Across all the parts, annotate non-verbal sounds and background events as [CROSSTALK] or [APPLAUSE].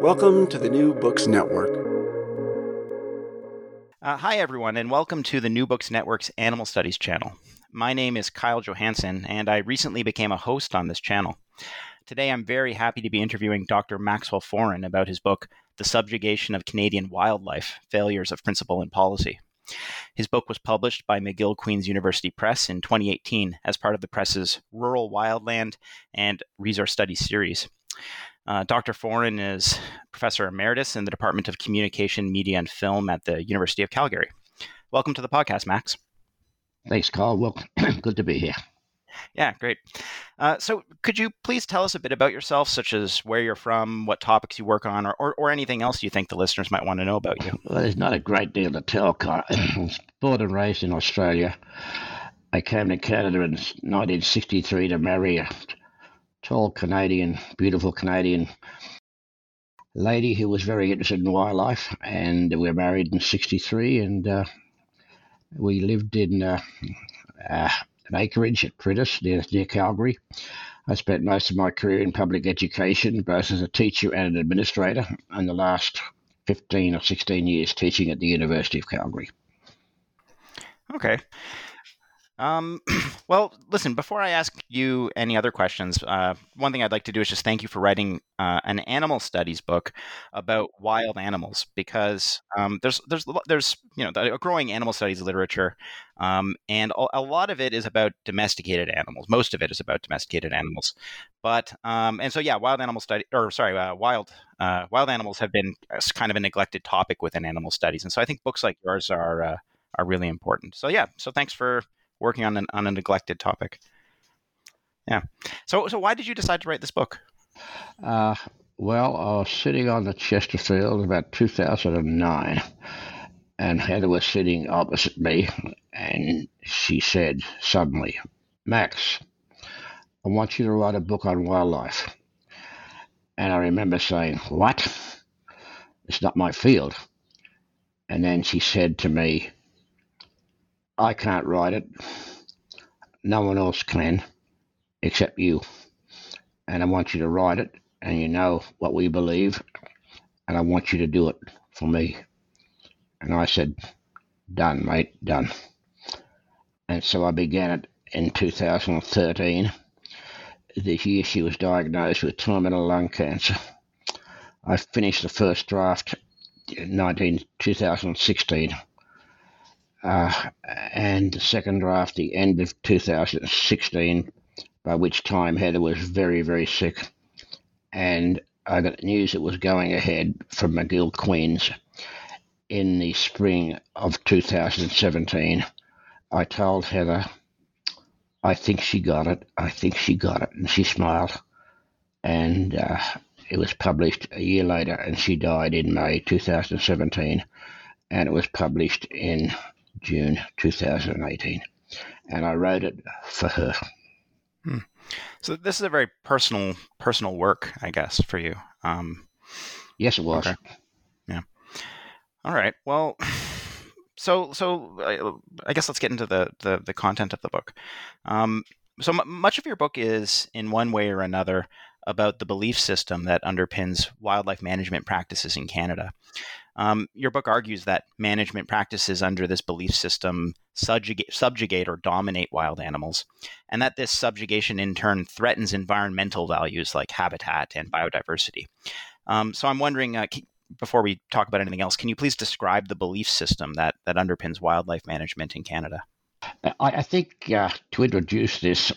Welcome to the New Books Network. Uh, hi, everyone, and welcome to the New Books Network's Animal Studies channel. My name is Kyle Johansson, and I recently became a host on this channel. Today, I'm very happy to be interviewing Dr. Maxwell Foran about his book, The Subjugation of Canadian Wildlife Failures of Principle and Policy. His book was published by McGill Queen's University Press in 2018 as part of the press's Rural Wildland and Resource Studies series. Uh, Dr. Foran is professor emeritus in the Department of Communication, Media, and Film at the University of Calgary. Welcome to the podcast, Max. Thanks, Carl. Well, [CLEARS THROAT] good to be here. Yeah, great. Uh, so, could you please tell us a bit about yourself, such as where you're from, what topics you work on, or, or, or anything else you think the listeners might want to know about you? Well, there's not a great deal to tell, Carl. I [CLEARS THROAT] was born and raised in Australia. I came to Canada in 1963 to marry a tall Canadian, beautiful Canadian lady who was very interested in wildlife, and we were married in '63, and uh, we lived in uh, uh, an acreage at Priddis near, near Calgary. I spent most of my career in public education, both as a teacher and an administrator, and the last 15 or 16 years teaching at the University of Calgary. Okay. Um, [CLEARS THROAT] well, listen, before I ask you any other questions, uh, one thing I'd like to do is just thank you for writing uh, an animal studies book about wild animals because um, there's there's there's you know a growing animal studies literature, um, and a, lot of it is about domesticated animals. Most of it is about domesticated animals, but um, and so yeah, wild animal study or sorry, uh, wild uh, wild animals have been kind of a neglected topic within animal studies, and so I think books like yours are uh, are really important. So yeah, so thanks for working on an, on a neglected topic. Yeah. So so why did you decide to write this book? Uh, well, I was sitting on the Chesterfield about 2009, and Heather was sitting opposite me, and she said suddenly, Max, I want you to write a book on wildlife. And I remember saying, What? It's not my field. And then she said to me, I can't write it. No one else can except you. And I want you to write it, and you know what we believe, and I want you to do it for me. And I said, Done, mate, done. And so I began it in 2013. This year she was diagnosed with terminal lung cancer. I finished the first draft in 19, 2016 uh, and the second draft the end of 2016, by which time Heather was very, very sick. And I got news it was going ahead from McGill Queens in the spring of 2017. I told Heather, I think she got it. I think she got it. And she smiled. And uh, it was published a year later, and she died in May 2017. And it was published in June 2018. And I wrote it for her. Hmm. So this is a very personal, personal work, I guess, for you. Um, yes, it was. Okay. Yeah. All right. Well, [SIGHS] so so I, I, guess let's get into the, the, the content of the book. Um, so m- much of your book is, in one way or another, about the belief system that underpins wildlife management practices in Canada. Um, your book argues that management practices under this belief system subjugate, subjugate or dominate wild animals, and that this subjugation in turn threatens environmental values like habitat and biodiversity. Um, so I'm wondering, uh, before we talk about anything else, can you please describe the belief system that that underpins wildlife management in Canada? I, I think uh, to introduce this,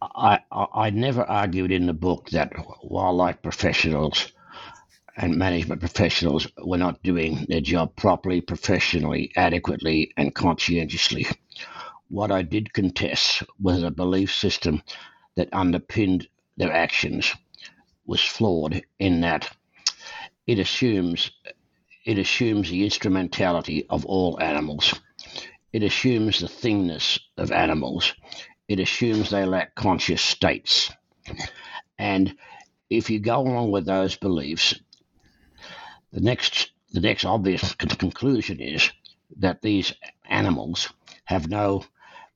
I, I, I never argued in the book that wildlife professionals and management professionals were not doing their job properly, professionally, adequately, and conscientiously. What I did contest was a belief system that underpinned their actions was flawed in that it assumes it assumes the instrumentality of all animals. It assumes the thingness of animals. It assumes they lack conscious states. And if you go along with those beliefs, the next the next obvious conclusion is that these animals have no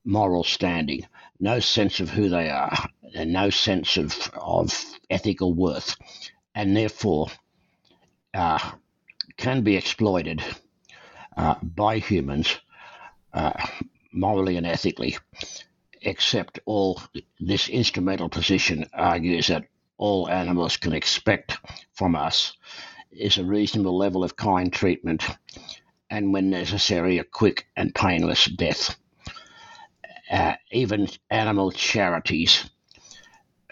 moral standing, no sense of who they are, and no sense of, of ethical worth, and therefore uh, can be exploited uh, by humans uh, morally and ethically, except all this instrumental position argues that all animals can expect from us is a reasonable level of kind treatment and, when necessary, a quick and painless death. Uh, even animal charities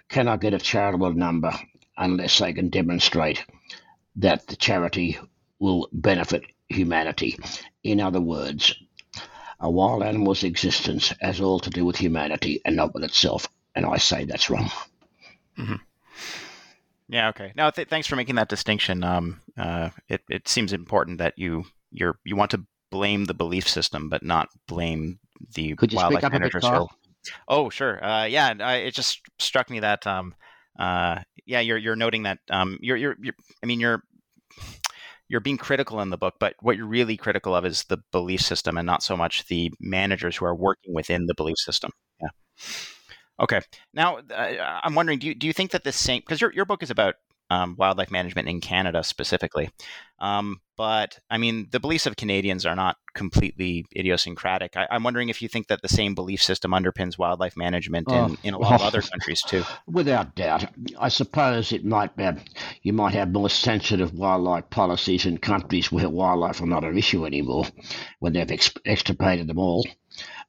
cannot get a charitable number unless they can demonstrate that the charity will benefit humanity. In other words, a wild animal's existence has all to do with humanity and not with itself. And I say that's wrong. Mm-hmm. Yeah. Okay. Now, th- thanks for making that distinction. Um, uh, it it seems important that you you're you want to blame the belief system, but not blame the Could you wildlife speak up managers. A bit, oh, sure. Uh, yeah. I, it just struck me that um, uh, yeah, you're you're noting that um, you're, you're you're I mean you're you're being critical in the book, but what you're really critical of is the belief system and not so much the managers who are working within the belief system. Yeah. Okay. Now, uh, I'm wondering, do you, do you think that the same, because your, your book is about um, wildlife management in Canada specifically. Um, but I mean, the beliefs of Canadians are not completely idiosyncratic. I, am wondering if you think that the same belief system underpins wildlife management in, oh, in a lot of other [LAUGHS] countries too. Without doubt, I suppose it might be, you might have more sensitive wildlife policies in countries where wildlife are not an issue anymore, when they've ex- extirpated them all.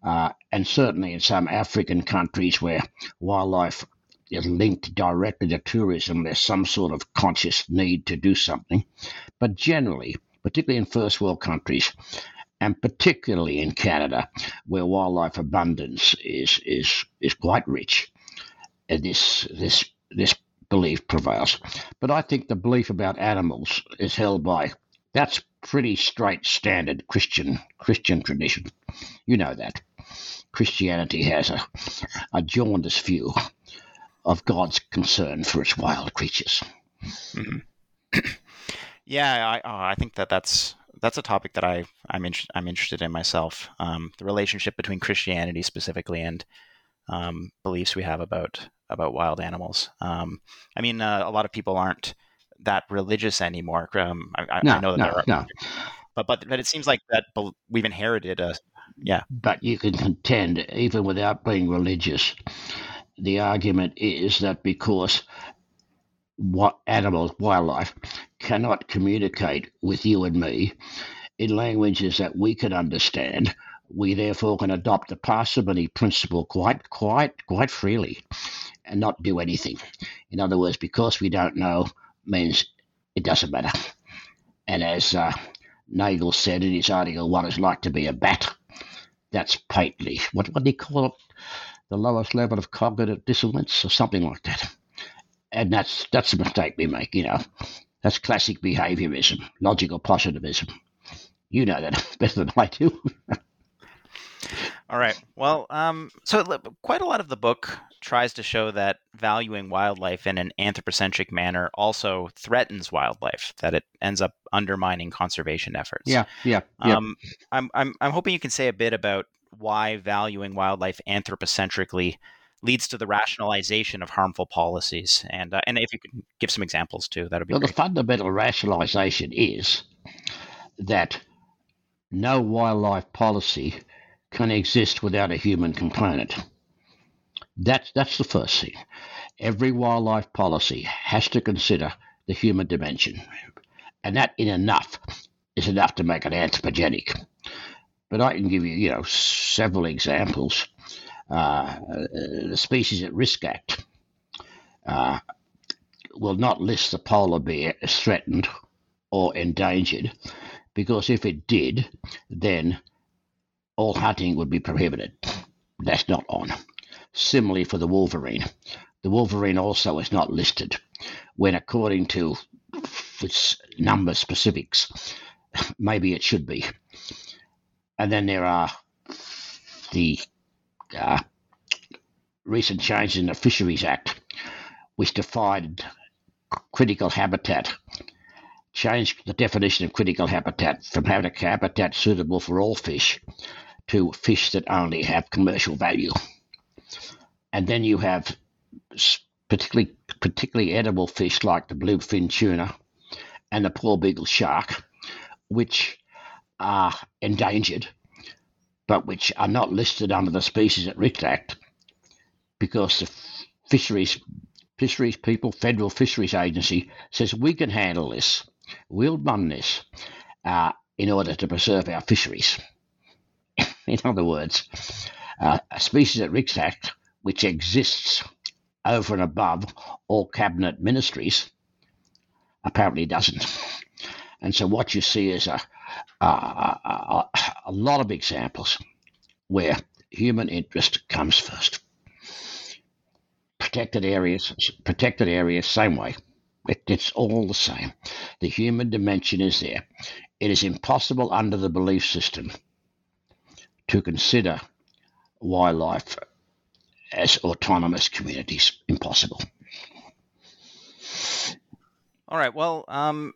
Uh, and certainly in some African countries where wildlife is linked directly to tourism, there's some sort of conscious need to do something. But generally, particularly in first world countries, and particularly in Canada, where wildlife abundance is is is quite rich, and this this this belief prevails. But I think the belief about animals is held by that's pretty straight standard Christian Christian tradition. You know that. Christianity has a, a jaundiced view of God's concern for its wild creatures. Mm-hmm. [CLEARS THROAT] yeah, I, uh, I think that that's that's a topic that I I'm in, I'm interested in myself. Um, the relationship between Christianity specifically and um, beliefs we have about about wild animals. Um, I mean, uh, a lot of people aren't that religious anymore. Um, I, no, I, know that no, there are, no. [LAUGHS] but but but it seems like that we've inherited a yeah. But you can contend, even without being religious, the argument is that because what animals, wildlife, cannot communicate with you and me in languages that we can understand, we therefore can adopt the parsimony principle quite, quite, quite freely and not do anything. In other words, because we don't know means it doesn't matter. And as uh, Nagel said in his article, "What it's like to be a bat," that's patently what what do you call it? The lowest level of cognitive dissonance, or something like that. And that's that's a mistake we make. You know, that's classic behaviorism, logical positivism. You know that [LAUGHS] better than I do. [LAUGHS] All right. Well, um, so quite a lot of the book tries to show that valuing wildlife in an anthropocentric manner also threatens wildlife, that it ends up undermining conservation efforts. Yeah, yeah. yeah. Um, I'm, I'm, I'm hoping you can say a bit about why valuing wildlife anthropocentrically leads to the rationalization of harmful policies, and uh, and if you could give some examples too, that would be. Well, great. the fundamental rationalization is that no wildlife policy can exist without a human component. That's, that's the first thing. Every wildlife policy has to consider the human dimension. And that in enough is enough to make it anthropogenic. But I can give you, you know, several examples. Uh, the Species at Risk Act uh, will not list the polar bear as threatened or endangered, because if it did, then all hunting would be prohibited. That's not on. Similarly for the wolverine. The wolverine also is not listed when, according to its number specifics, maybe it should be. And then there are the uh, recent changes in the Fisheries Act, which defined critical habitat, changed the definition of critical habitat from having a habitat suitable for all fish to fish that only have commercial value. And then you have particularly particularly edible fish like the bluefin tuna and the porbeagle shark, which are endangered, but which are not listed under the Species at Risk Act because the fisheries fisheries people, Federal Fisheries Agency, says we can handle this. We'll run this uh, in order to preserve our fisheries. [LAUGHS] In other words, uh, a species at Act which exists over and above all cabinet ministries apparently doesn't. And so what you see is a, a, a, a lot of examples where human interest comes first. Protected areas, protected areas, same way. It, it's all the same. The human dimension is there. It is impossible under the belief system to consider wildlife as autonomous communities impossible. All right. Well, um,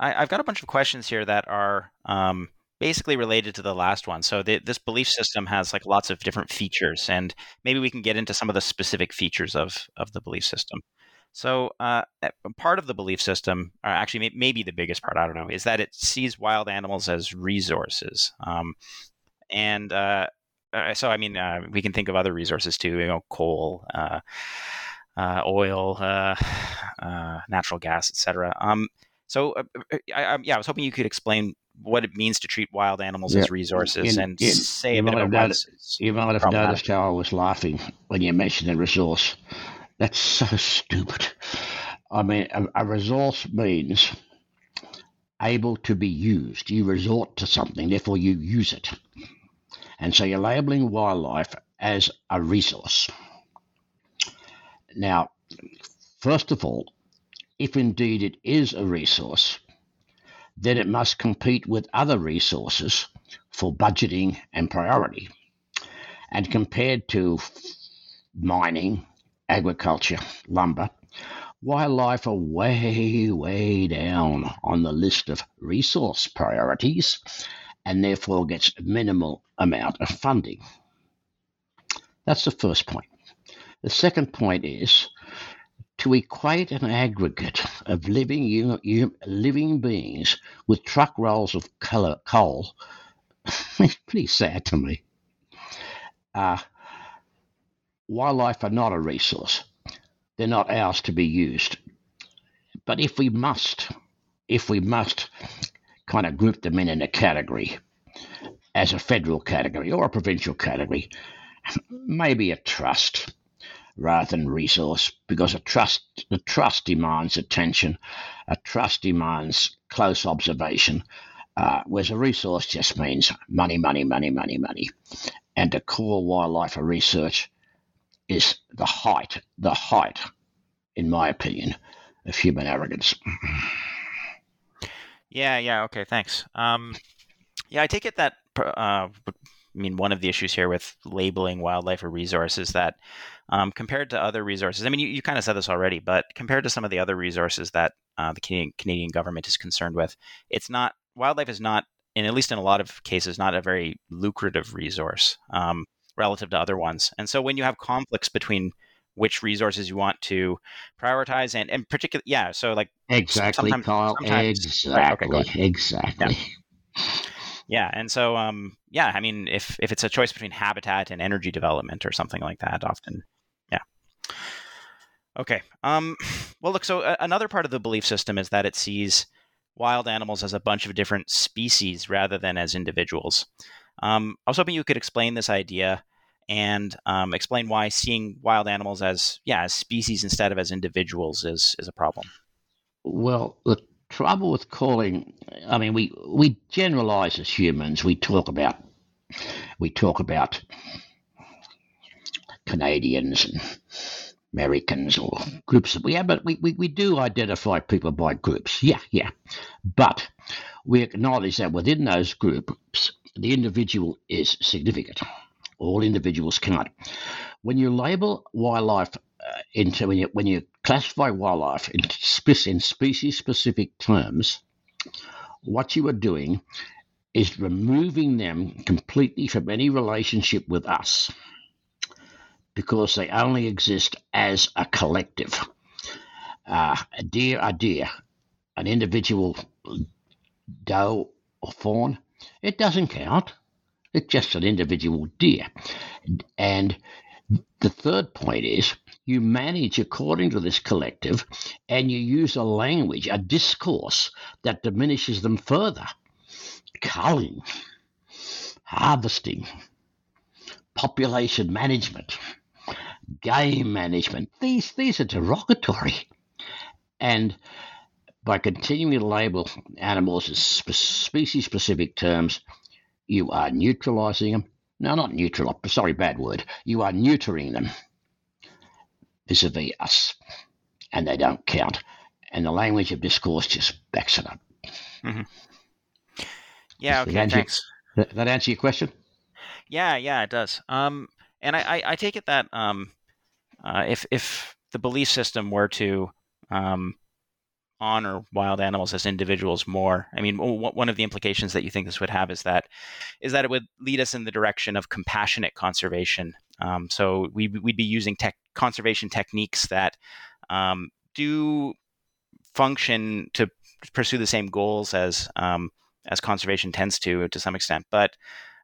I, have got a bunch of questions here that are um, basically related to the last one. So the, this belief system has like lots of different features, and maybe we can get into some of the specific features of of the belief system. So uh, part of the belief system, or actually maybe the biggest part, I don't know, is that it sees wild animals as resources. Um, and uh, uh, so, I mean, uh, we can think of other resources too, you know, coal, uh, uh oil, uh, [SIGHS] uh, natural gas, etc. Um, so, I, I, yeah, I was hoping you could explain what it means to treat wild animals yeah. as resources in, and in, say a bit about might have noticed how I was laughing when you mentioned the resource. That's so stupid. I mean, a, a resource means able to be used. You resort to something, therefore you use it. And so you're labeling wildlife as a resource. Now, first of all, if indeed it is a resource, then it must compete with other resources for budgeting and priority. And compared to mining, agriculture, lumber, wildlife are way, way down on the list of resource priorities and therefore gets a minimal amount of funding. That's the first point. The second point is to equate an aggregate of living living beings with truck rolls of color, coal is [LAUGHS] pretty sad to me. Uh, wildlife are not a resource. They're not ours to be used. But if we must, if we must kind of group them in in a category as a federal category or a provincial category. Maybe a trust rather than resource because a trust the trust demands attention, a trust demands close observation, uh, whereas a resource just means money, money, money, money, money. And to call wildlife a research is the height, the height, in my opinion, of human arrogance. Yeah, yeah, okay, thanks. Um, yeah, I take it that uh, I mean, one of the issues here with labeling wildlife a resource is that um, compared to other resources, I mean, you, you kind of said this already, but compared to some of the other resources that uh, the Canadian, Canadian government is concerned with, it's not wildlife is not, in at least in a lot of cases, not a very lucrative resource um, relative to other ones. And so when you have conflicts between which resources you want to prioritize and and particularly yeah so like exactly sometimes, sometimes, exactly right, okay, exactly yeah. yeah. and so um yeah i mean if if it's a choice between habitat and energy development or something like that often yeah okay um [SIGHS] well look so uh, another part of the belief system is that it sees wild animals as a bunch of different species rather than as individuals um, i was hoping you could explain this idea and um, explain why seeing wild animals as yeah as species instead of as individuals is is a problem. Well, the trouble with calling, I mean, we we generalize as humans. We talk about we talk about Canadians and Americans or groups. That we have, but we, we, we do identify people by groups. Yeah, yeah. But we acknowledge that within those groups, the individual is significant. All individuals cannot. When you label wildlife uh, into when you, when you classify wildlife in, in species specific terms, what you are doing is removing them completely from any relationship with us because they only exist as a collective. Uh, a deer, a deer, an individual doe or fawn, it doesn't count. It's just an individual deer. And the third point is you manage according to this collective and you use a language, a discourse that diminishes them further. Culling, harvesting, population management, game management, these, these are derogatory. And by continuing to label animals as species specific terms, you are neutralizing them. No, not neutral. Sorry, bad word. You are neutering them vis a vis us, and they don't count. And the language of discourse just backs it up. Mm-hmm. Yeah, okay, that thanks. That answer your question? Yeah, yeah, it does. Um, and I, I, I take it that um, uh, if if the belief system were to um, honor wild animals as individuals more. I mean, one of the implications that you think this would have is that is that it would lead us in the direction of compassionate conservation. Um, so we, would be using tech, conservation techniques that um, do function to pursue the same goals as um, as conservation tends to to some extent, but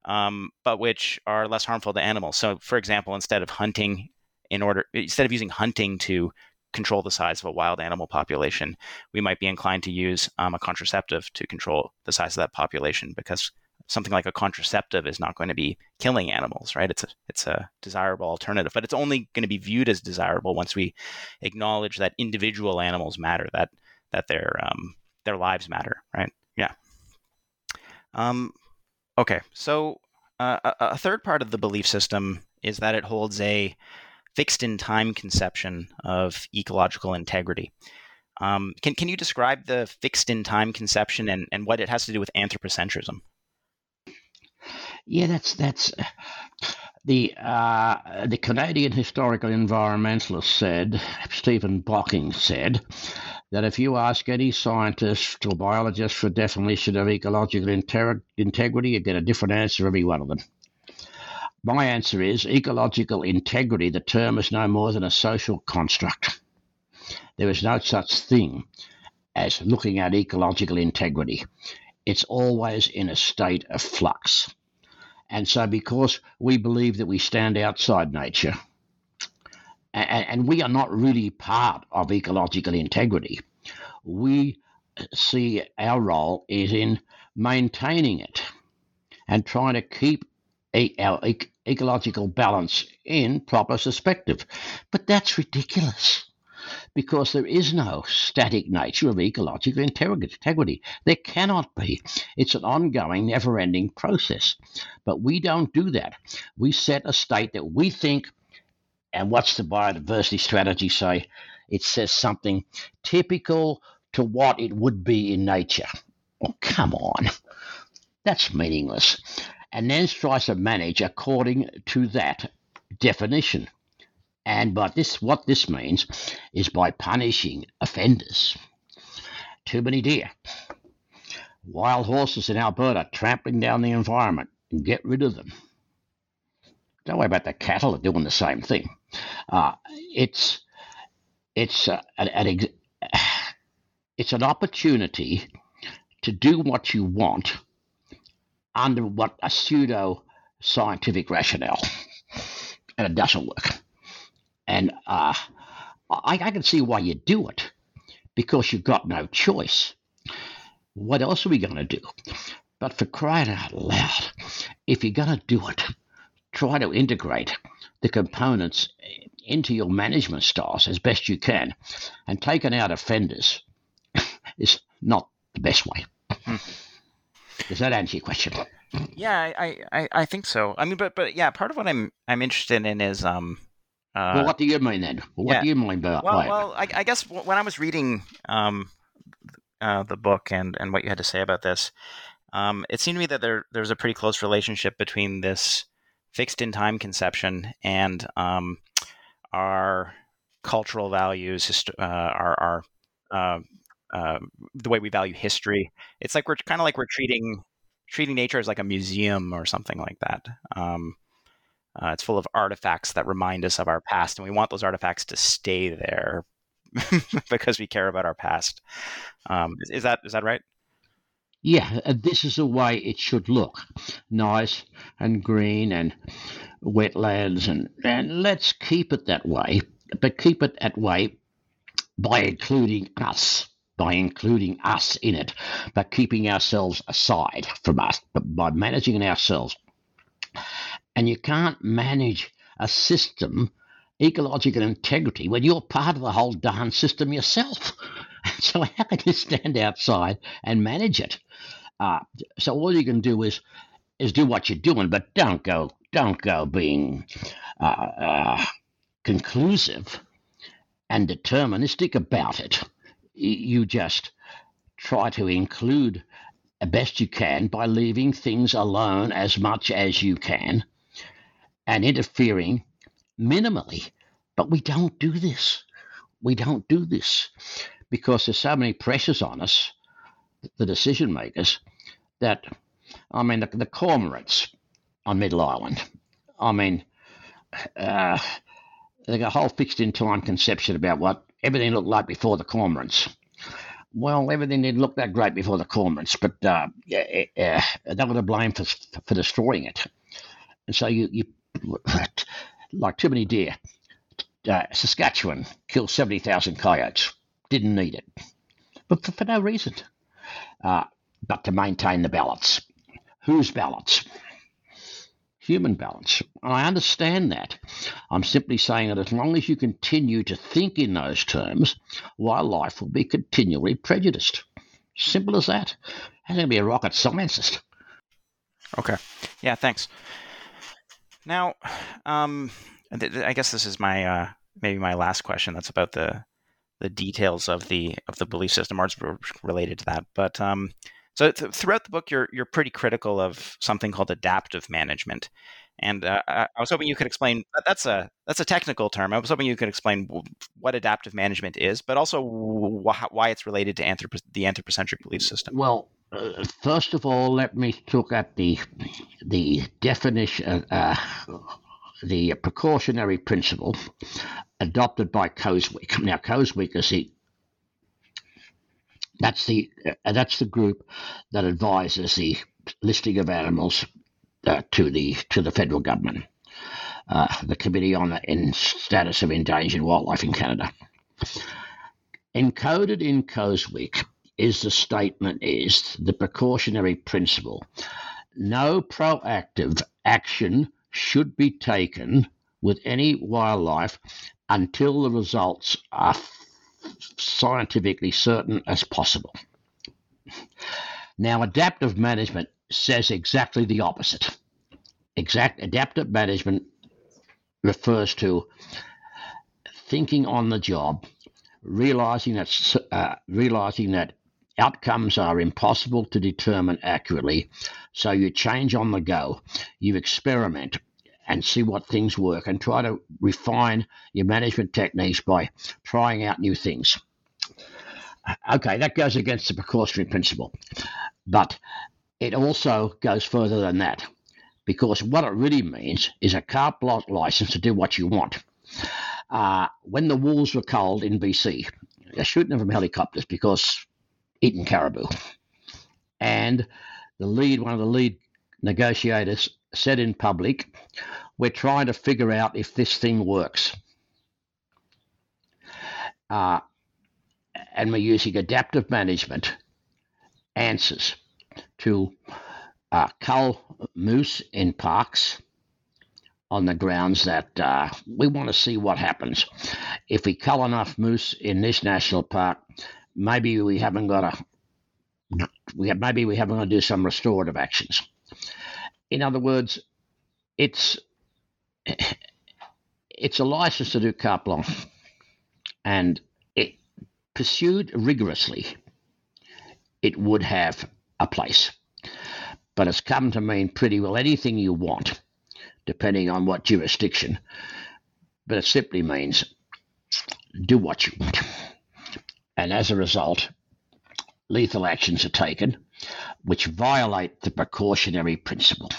um, but which are less harmful to animals. So, for example, instead of hunting in order instead of using hunting to control the size of a wild animal population, we might be inclined to use um, a contraceptive to control the size of that population because something like a contraceptive is not going to be killing animals, right? It's a it's a desirable alternative, but it's only going to be viewed as desirable once we acknowledge that individual animals matter, that that their um, their lives matter, right? Yeah. Um, okay, so uh, a, a third part of the belief system is that it holds a fixed in time conception of ecological integrity. Um, can, can you describe the fixed in time conception and, and what it has to do with anthropocentrism? Yeah, that's that's the uh, the Canadian historical environmentalist said Stephen Bocking said that if you ask any scientist or biologist for a definition of ecological inter- integrity, you get a different answer every one of them. My answer is ecological integrity. The term is no more than a social construct. There is no such thing as looking at ecological integrity. It's always in a state of flux. And so, because we believe that we stand outside nature, and, we are not really part of ecological integrity, we see our role is in maintaining it and trying to keep ecological balance in proper perspective. But that's ridiculous because there is no static nature of ecological integrity. There cannot be. It's an ongoing, never ending process. But we don't do that. We set a state that we think, and what's the biodiversity strategy say? It says something typical to what it would be in nature. Oh, come on. That's meaningless. And then tries to manage according to that definition. And by this, what this means is by punishing offenders. Too many deer, wild horses in Alberta trampling down the environment, and get rid of them. Don't worry about the cattle are doing the same thing. Uh, it's it's uh, an, an [SIGHS] it's an opportunity to do what you want under what a pseudo scientific rationale, and it doesn't work. And uh, I, I can see why you do it because you've got no choice. What else are we going to do? But for crying out loud, if you're going to do it, try to integrate the components into your management styles as best you can. And taking out offenders is not the best way. Does that answer your question? [LAUGHS] Yeah, I, I, I think so. I mean, but but yeah, part of what I'm I'm interested in is um. Uh, well, what do you mean then? What yeah. do you mean by well, well, I, I guess when I was reading um, uh, the book and and what you had to say about this, um, it seemed to me that there there's a pretty close relationship between this fixed in time conception and um, our cultural values, uh, our our uh, the way we value history. It's like we're kind of like we're treating treating nature as like a museum or something like that. Um, uh, it's full of artifacts that remind us of our past, and we want those artifacts to stay there [LAUGHS] because we care about our past. Um, is, is, that is that right? Yeah, uh, this is the way it should look, nice and green and wetlands, and and let's keep it that way. But keep it that way by including us by including us in it, but keeping ourselves aside from us, but by managing ourselves. And you can't manage a system, ecological integrity, when you're part of the whole darn system yourself. [LAUGHS] So how can you stand outside and manage it? Uh, so all you can do is is do what you're doing, but don't go don't go being uh, uh, conclusive and deterministic about it you just try to include best you can by leaving things alone as much as you can and interfering minimally. But we don't do this. We don't do this because there's so many pressures on us, the decision makers, that, I mean, the, the cormorants on Middle Island, I mean, uh, they got a whole fixed in time conception about what everything looked like before the cormorants. Well, everything didn't look that great before the cormorants, but uh, uh, they were to blame for, for destroying it. And so you, you [LAUGHS] like too many deer. Uh, Saskatchewan killed 70,000 coyotes. Didn't need it. But for, for no reason. Uh, but to maintain the balance. Whose balance? Human balance. I understand that. I'm simply saying that as long as you continue to think in those terms, wildlife will be continually prejudiced. Simple as that. I'm going to be a rocket scientist. Okay. Yeah, thanks. Now, um, I guess this is my uh, maybe my last question. That's about the the details of the of the belief system, or related to that. But um, so th- throughout the book, you're you're pretty critical of something called adaptive management, and uh, I was hoping you could explain. That's a that's a technical term. I was hoping you could explain what adaptive management is, but also wh- why it's related to anthrop- the anthropocentric belief system. Well, uh, first of all, let me look at the the definition, uh, the precautionary principle adopted by COSEWIC. Now, COSEWIC is the that's the uh, that's the group that advises the listing of animals uh, to the to the federal government, uh, the Committee on the in Status of Endangered Wildlife in Canada. Encoded in COSEWIC is the statement is the precautionary principle. No proactive action should be taken with any wildlife until the results are scientifically certain as possible. Now, adaptive management says exactly the opposite. Exact adaptive management refers to thinking on the job, realizing that uh, realizing that outcomes are impossible to determine accurately, so you change on the go. You experiment and see what things work and try to refine your management techniques by trying out new things. Okay, that goes against the precautionary principle, but it also goes further than that because what it really means is a carte blanche license to do what you want. Uh, when the wolves were culled in BC, they're shooting them from helicopters because eating caribou. And the lead, one of the lead negotiators, said in public, We're trying to figure out if this thing works. Uh, and we're using adaptive management answers to uh, cull moose in parks on the grounds that uh, we want to see what happens. If we cull enough moose in this national park, maybe we haven't got to. We have, maybe we haven't got to do some restorative actions. In other words, it's [LAUGHS] it's a license to do carte blanche, and it pursued rigorously, it would have a place. But it's come to mean pretty well anything you want depending on what jurisdiction. But it simply means do what you want. And as a result, lethal actions are taken which violate the precautionary principle.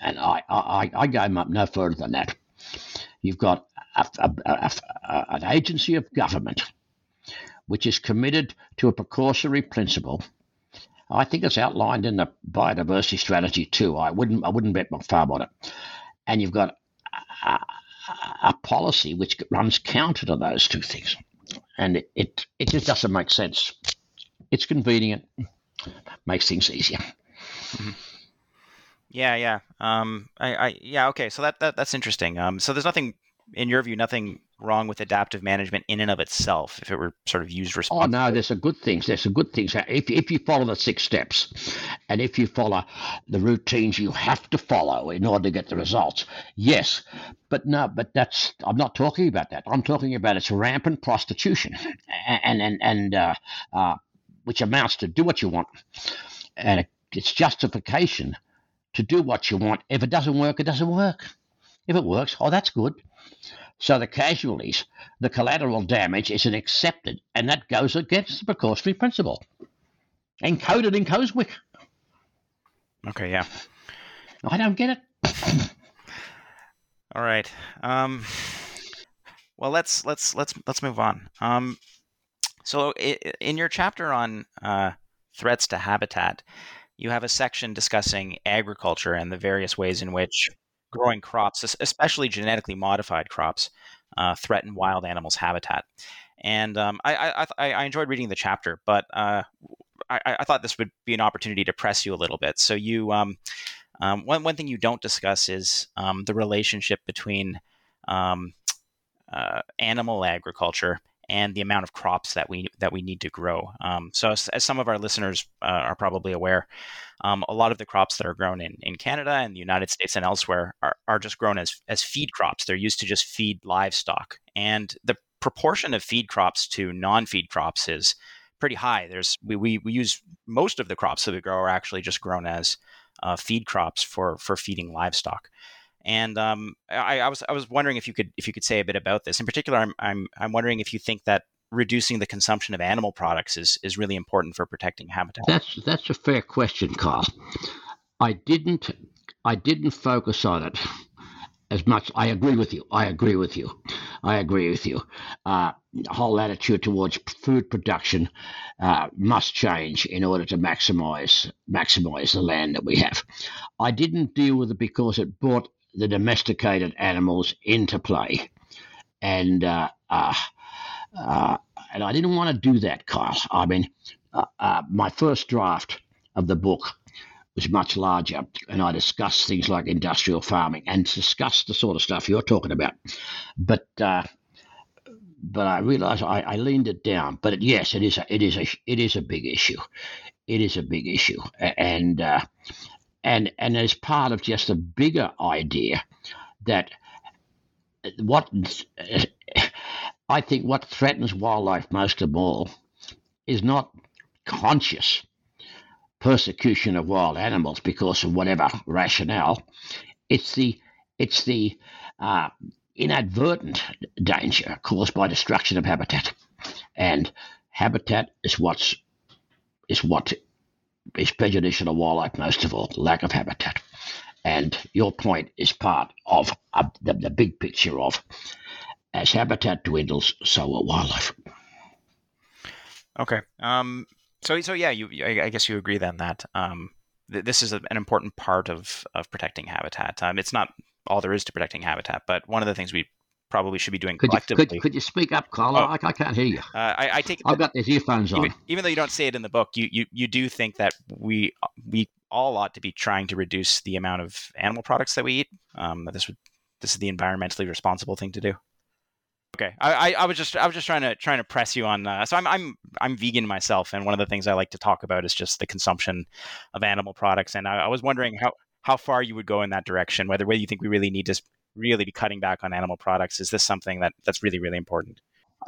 And I, I, I go up no further than that. You've got a, a, a, an agency of government which is committed to a precautionary principle. I think it's outlined in the biodiversity strategy too. I wouldn't I wouldn't bet my farm on it and you've got a, a, policy which runs counter to those two things, and it, it it just doesn't make sense. It's convenient, makes things easier. Mm-hmm. Yeah, yeah. Um, I, I, yeah. Okay, so that, that that's interesting. Um, so there's nothing, in your view, nothing wrong with adaptive management in and of itself if it were sort of used responsibly? Oh no, there's a good things. There's a good things. If if you follow the six steps, and if you follow the routines you have to follow in order to get the results, yes. But no, but that's I'm not talking about that. I'm talking about its rampant prostitution, and and and uh, uh, which amounts to do what you want, and it's justification to do what you want. If it doesn't work, it doesn't work. If it works, oh, that's good. So the casualties, the collateral damage isn't accepted, and that goes against the precautionary principle. Encoded in COSEWIC. Okay, yeah. I don't get it. All right. Um, well, let's let's let's let's move on. Um, so, in your chapter on uh, threats to habitat, you have a section discussing agriculture and the various ways in which growing crops, especially genetically modified crops, uh, threaten wild animals' habitat. And um, I, I, I, enjoyed reading the chapter, but uh, I, I, thought this would be an opportunity to press you a little bit. So you, um, um, one one thing you don't discuss is um, the relationship between um, uh, animal agriculture and the amount of crops that we that we need to grow. Um, so, as, as, some of our listeners uh, are probably aware, um, a lot of the crops that are grown in, in Canada and the United States and elsewhere are, are just grown as as feed crops. They're used to just feed livestock, and the proportion of feed crops to non-feed crops is pretty high. There's we, we, we use most of the crops that we grow are actually just grown as uh, feed crops for for feeding livestock. And um, I, I, was I was wondering if you could if you could say a bit about this. In particular, I'm I'm I'm wondering if you think that reducing the consumption of animal products is is really important for protecting habitat. That's that's a fair question, Carl. I didn't I didn't focus on it as much. I agree with you. I agree with you. I agree with you. Uh, the whole attitude towards food production uh, must change in order to maximize maximize the land that we have. I didn't deal with it because it brought the domesticated animals into play. And uh, uh, uh, and I didn't want to do that, Kyle. I mean, uh, uh, my first draft of the book was much larger, and I discussed things like industrial farming and discussed the sort of stuff you're talking about. But uh, but I realized I, I, leaned it down. But it, yes, it is a, it is a it is a big issue. It is a big issue, and and and as part of just a bigger idea that what I think what threatens wildlife most of all is not conscious persecution of wild animals because of whatever rationale. It's the it's the uh, inadvertent danger caused by destruction of habitat, and habitat is what's is what is prejudicial to wildlife most of all. Lack of habitat, and your point is part of uh, the, the big picture of as habitat dwindles, so will wildlife. Okay. Um. So so yeah, you I, I guess you agree then that um th- this is a, an important part of of protecting habitat. Um, it's not all there is to protecting habitat, but one of the things we probably should be doing Could you, collectively. could, could you speak up, Carl? Oh. I, I can't hear you. uh, I, I take I've got these earphones on. even, though you don't say it in the book, you, you you do think that we we all ought to be trying to reduce the amount of animal products that we eat. Um, that this would this is the environmentally responsible thing to do. Okay, I, I, I was just I was just trying to trying to press you on. Uh, so I'm I'm I'm vegan myself, and one of the things I like to talk about is just the consumption of animal products. And I, I was wondering how how far you would go in that direction. Whether whether you think we really need to really be cutting back on animal products. Is this something that that's really really important?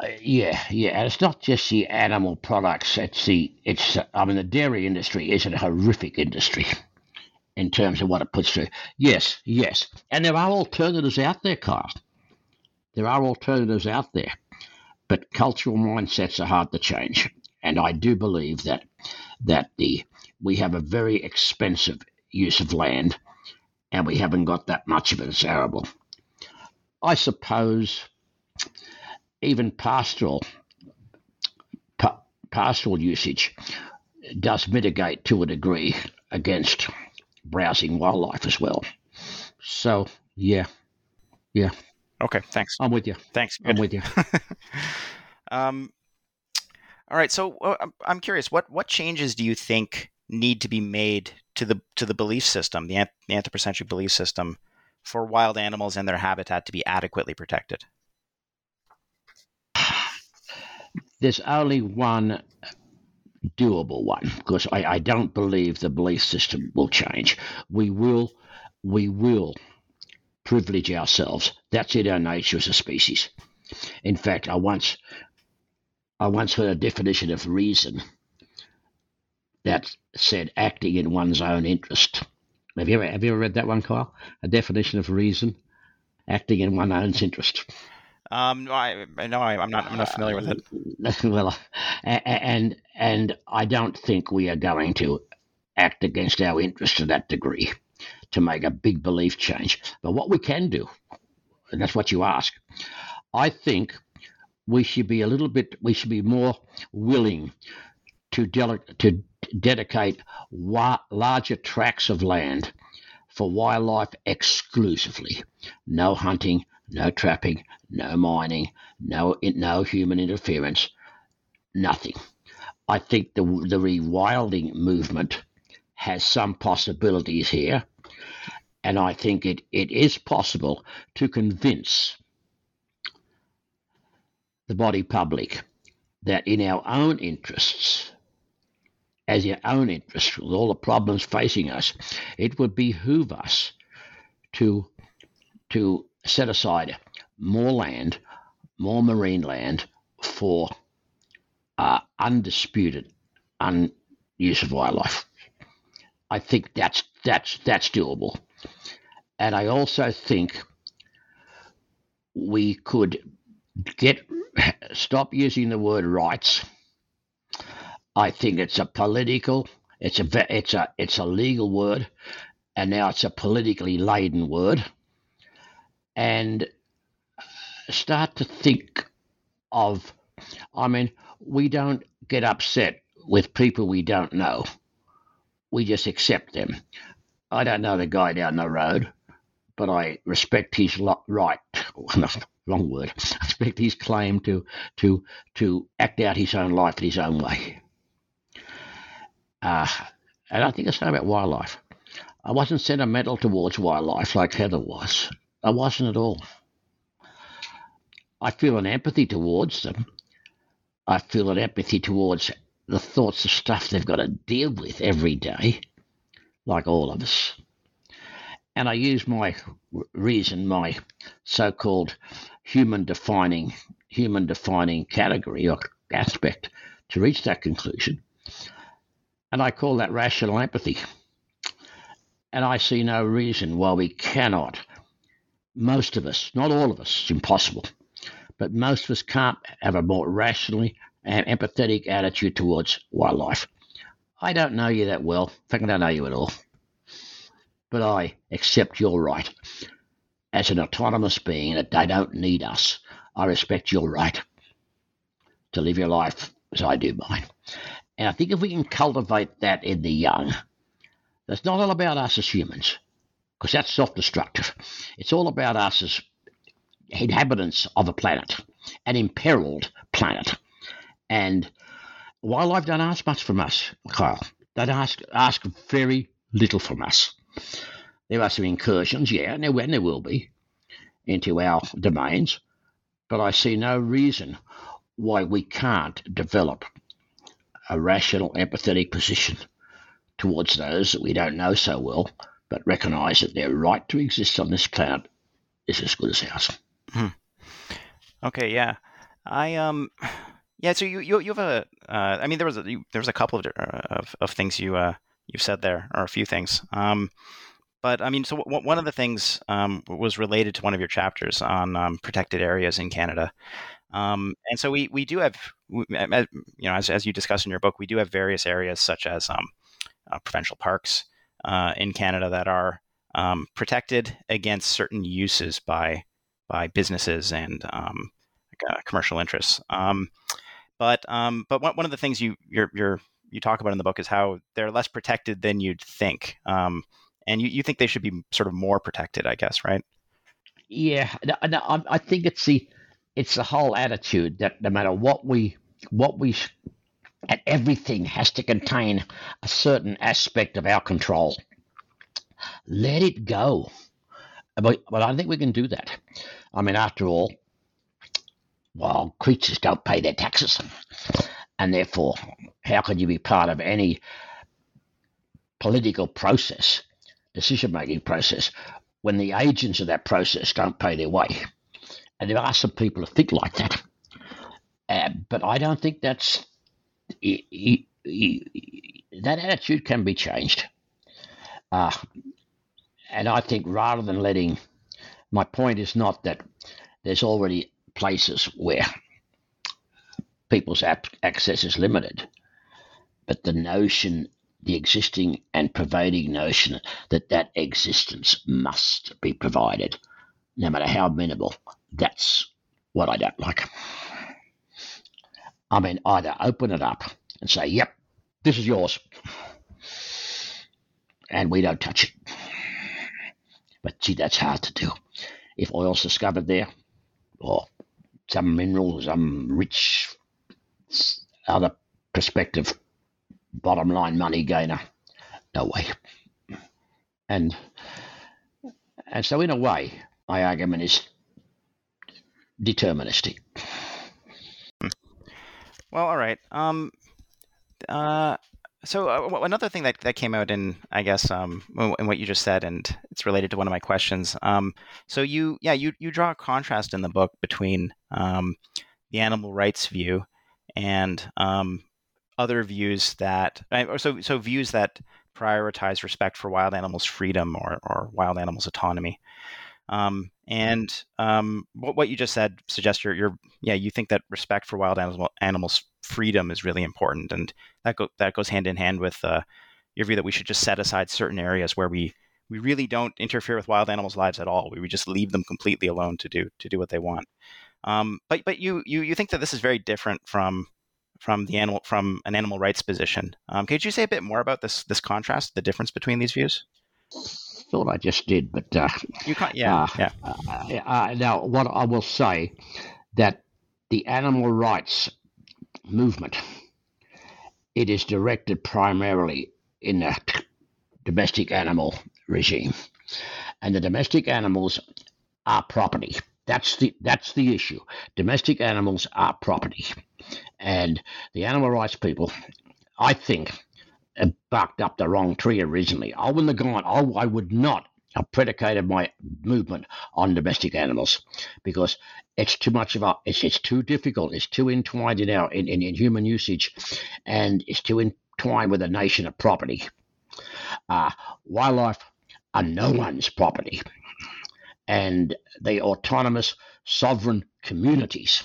Uh, yeah, yeah, and it's not just the animal products. It's the it's. I mean, the dairy industry is a horrific industry [LAUGHS] in terms of what it puts through. Yes, yes, and there are alternatives out there, Kyle. There are alternatives out there, but cultural mindsets are hard to change, and I do believe that that the we have a very expensive use of land, and we haven't got that much of it. It's arable. I suppose even pastoral pa- pastoral usage does mitigate to a degree against browsing wildlife as well. So yeah, yeah, Okay, thanks. I'm with you. Thanks. I'm with you. [LAUGHS] um, all right. So uh, I'm- I'm curious. What what changes do you think need to be made to the to the belief system, the, the anthropocentric belief system, for wild animals and their habitat to be adequately protected? There's only one doable one because I, I don't believe the belief system will change. We will we will privilege ourselves. That's in our nature as a species. In fact, I once I once heard a definition of reason that said acting in one's own interest. Have you ever have you ever read that one, Kyle? A definition of reason, acting in one's own interest. Um, no, I, I, I'm not I'm not familiar with it. [LAUGHS] well, and and I don't think we are going to act against our interest to that degree to make a big belief change. But what we can do, and that's what you ask, I think we should be a little bit, we should be more willing to dele- to dedicate wa- larger tracts of land for wildlife exclusively. No hunting, no trapping, no mining, no no human interference, nothing. I think the the rewilding movement has some possibilities here, and I think it, it is possible to convince the body public that in our own interests, as our own interests, with all the problems facing us, it would behoove us to to set aside more land, more marine land for uh, undisputed un- use of wildlife. I think that's that's that's doable, and I also think we could get stop using the word rights. I think it's a political, it's a it's a it's a legal word, and now it's a politically laden word, and start to think of. I mean, we don't get upset with people we don't know. We just accept them. I don't know the guy down the road, but I respect his lo- right. [LAUGHS] Wrong word. [LAUGHS] I respect his claim to to to act out his own life in his own way. Uh, and I think the same about wildlife. I wasn't sentimental towards wildlife like Heather was. I wasn't at all. I feel an empathy towards them. I feel an empathy towards the thoughts of stuff they've got to deal with every day, like all of us. And I use my reason, my so-called human defining human defining category or aspect to reach that conclusion. And I call that rational empathy. And I see no reason why we cannot, most of us, not all of us, it's impossible, but most of us can't have a more rationally and empathetic attitude towards wildlife. I don't know you that well. In fact, I don't know you at all. But I accept your right as an autonomous being that they don't need us. I respect your right to live your life as I do mine. And I think if we can cultivate that in the young, that's not all about us as humans, because that's self destructive. It's all about us as inhabitants of a planet, an imperiled planet. And wildlife don't ask much from us, Kyle. They ask, ask very little from us. There are some incursions, yeah, and there, and there will be, into our domains, but I see no reason why we can't develop a rational, empathetic position towards those that we don't know so well, but recognize that their right to exist on this planet is as good as ours. Hmm. Okay, yeah, I um, yeah. So you you, you have a, uh, I mean, there was a you, there was a couple of, uh, of, of things you uh you've said there, or a few things. Um, but I mean, so w- one of the things um, was related to one of your chapters on um, protected areas in Canada. Um, and so we, we do have, you know, as, as you discuss in your book, we do have various areas such as um, uh, provincial parks uh, in Canada that are um, protected against certain uses by by businesses and um, uh, commercial interests. Um, but um, but one, of the things you you're, you're, you talk about in the book is how they're less protected than you'd think, and you, you think they should be sort of more protected, I guess, right? Yeah, no, I think it's the it's the whole attitude that no matter what we what we and everything has to contain a certain aspect of our control. Let it go. But, but I think we can do that. I mean, after all, wild creatures don't pay their taxes. And therefore, how can you be part of any political process, decision making process, when the agents of that process don't pay their way? And there are some people who think like that. Uh, but I don't think that's that attitude can be changed. Uh, and I think rather than letting, my point is not that there's already places where people's access is limited, but the notion, the existing and pervading notion that that existence must be provided, no matter how minimal, that's what I don't like. I mean, either open it up and say, yep, this is yours, and we don't touch it. But see, that's hard to do. If oil's discovered there, or some mineral, some rich other prospective bottom line money gainer, no way. And and so in a way, my argument is deterministic. Well, all right. Um, uh, so uh, another thing that, that came out in, I guess, um, in what you just said, and it's related to one of my questions. Um, so you, yeah, you you draw a contrast in the book between um, the animal rights view and um, other views that, uh, so so views that prioritize respect for wild animals' freedom or or wild animals' autonomy. Um, and um, what, what you just said suggests you're, you're, yeah, you think that respect for wild animal, animals' freedom is really important, and that go, that goes hand in hand with uh, your view that we should just set aside certain areas where we we really don't interfere with wild animals' lives at all. We, we just leave them completely alone to do to do what they want. Um, but but you you you think that this is very different from from the animal from an animal rights position. Um, could you say a bit more about this this contrast, the difference between these views? Thought I just did, but uh, you can't. Yeah, uh, yeah. Uh, uh, now, what I will say that the animal rights movement it is directed primarily in the domestic animal regime, and the domestic animals are property. That's the that's the issue. Domestic animals are property, and the animal rights people, I think, barked up the wrong tree originally. I wouldn't have gone, I, I would not have predicated my movement on domestic animals because it's too much of a, it's, it's too difficult, it's too entwined in our in, in, in human usage, and it's too entwined with the nation of property. Uh, wildlife are no one's property, and are autonomous, sovereign communities.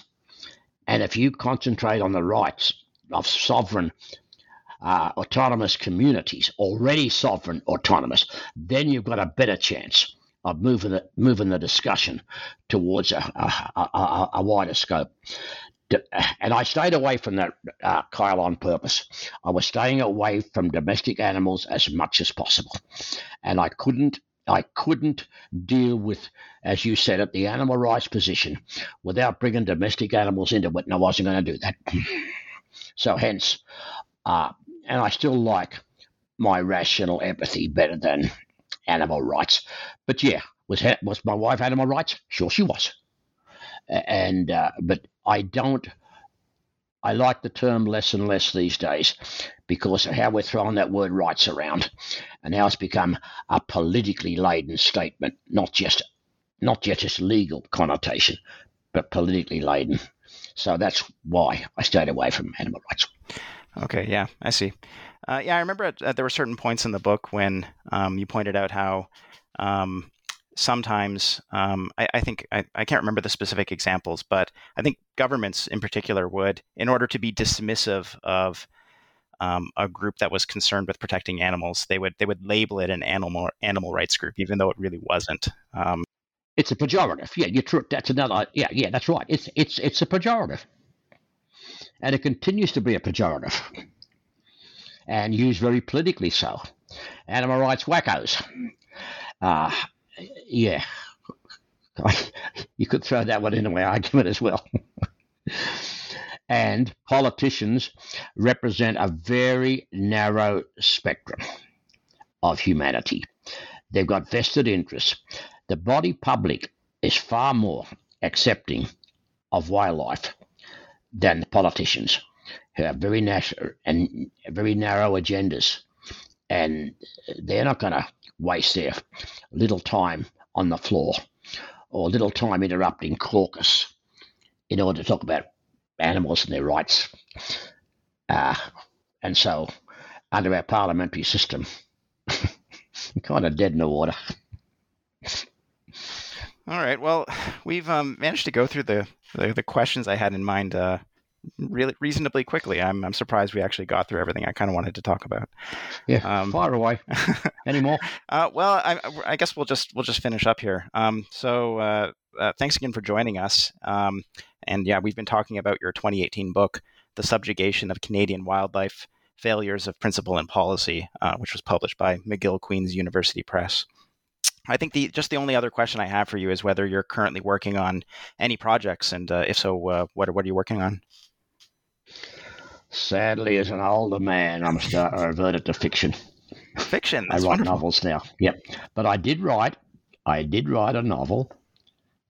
And if you concentrate on the rights of sovereign, uh, autonomous communities, already sovereign, autonomous, then you've got a better chance of moving the, moving the discussion towards a, a, a, a wider scope. And I stayed away from that, uh, Kyle, on purpose. I was staying away from domestic animals as much as possible, and I couldn't. I couldn't deal with, as you said, at the animal rights position without bringing domestic animals into it, and I wasn't going to do that. [LAUGHS] so, hence, uh, and I still like my rational empathy better than animal rights. But yeah, was was my wife animal rights? Sure, she was. And uh, but I don't. I like the term less and less these days because of how we're throwing that word rights around, and how it's become a politically laden statement, not just not just legal connotation, but politically laden. So that's why I stayed away from animal rights. Okay, yeah, I see. Uh, yeah, I remember uh, there were certain points in the book when um, you pointed out how um, sometimes um, I, I, think I, I, can't remember the specific examples, but I think governments in particular would, in order to be dismissive of um, a group that was concerned with protecting animals, they would they would label it an animal animal rights group, even though it really wasn't. Um, it's a pejorative. Yeah, you're true. That's another. Yeah, yeah, that's right. It's it's it's a pejorative, and it continues to be a pejorative and used very politically so. Animal rights wackos. Uh, yeah, [LAUGHS] you could throw that one into my argument as well. [LAUGHS] and politicians represent a very narrow spectrum of humanity. They've got vested interests. The body public is far more accepting of wildlife than politicians who have very narrow and very narrow agendas, and they're not going to waste their little time on the floor or little time interrupting caucus in order to talk about animals and their rights. Uh, and so, under our parliamentary system, [LAUGHS] kind of dead in the water. All right. Well, we've um, managed to go through the, the, the questions I had in mind uh, really reasonably quickly. I'm I'm surprised we actually got through everything I kind of wanted to talk about. Yeah, um, far away. [LAUGHS] Any more? uh, well, I, I, guess we'll just we'll just finish up here. Um, so uh, uh, thanks again for joining us. Um, and yeah, we've been talking about your 2018 book, "The Subjugation of Canadian Wildlife: Failures of Principle and Policy," uh, which was published by McGill Queen's University Press. I think the just the only other question I have for you is whether you're currently working on any projects, and uh, if so, uh, what what are you working on? Sadly, as an older man, I'm start, I reverted to fiction. Fiction. I write wonderful. novels now. Yep, but I did write. I did write a novel,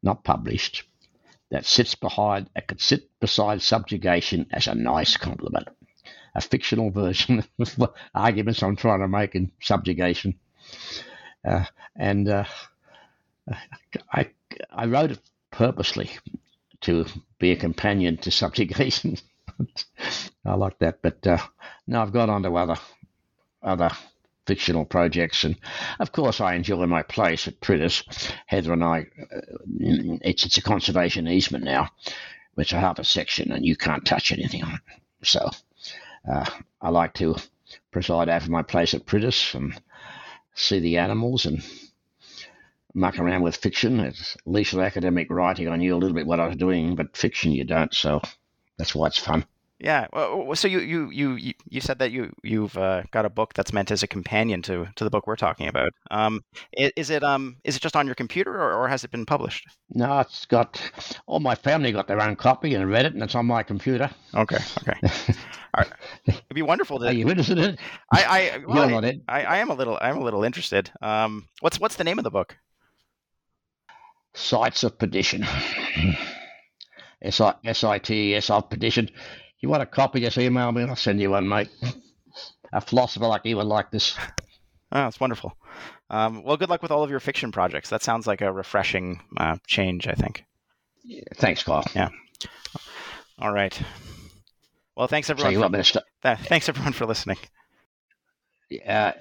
not published, that sits behind. It could sit beside subjugation as a nice compliment. A fictional version [LAUGHS] of the arguments I'm trying to make in subjugation, uh, and uh, I I wrote it purposely to be a companion to subjugation. [LAUGHS] I like that. But uh, now I've gone on to other other fictional projects, and of course I enjoy my place at Pritis. Heather and I, uh, it's it's a conservation easement now, which I have a section, and you can't touch anything on it. So uh, I like to preside over my place at Pritis. and see the animals and muck around with fiction. At least with academic writing, I knew a little bit what I was doing, but fiction you don't. So that's why it's fun. Yeah. Well, so you you you you said that you you've uh, got a book that's meant as a companion to to the book we're talking about. Um, is, it um is it just on your computer or, or has it been published? No, it's got all my family got their own copy and read it, and it's on my computer. Okay. Okay. [LAUGHS] All right. It'd be wonderful to. Are you interested in it? I I [LAUGHS] well, You're not in. I, I am a little I'm a little interested. Um, what's what's the name of the book? Sites of Perdition. S-I-T-E-S of Perdition. You want a copy, just email me and I'll send you one, mate. A philosopher like you would like this. Oh, that's wonderful. Um, well, good luck with all of your fiction projects. That sounds like a refreshing uh, change, I think. Yeah, thanks, Carl. Yeah. All right. Well, thanks everyone. So for... want me to st- Thanks everyone for listening. Uh,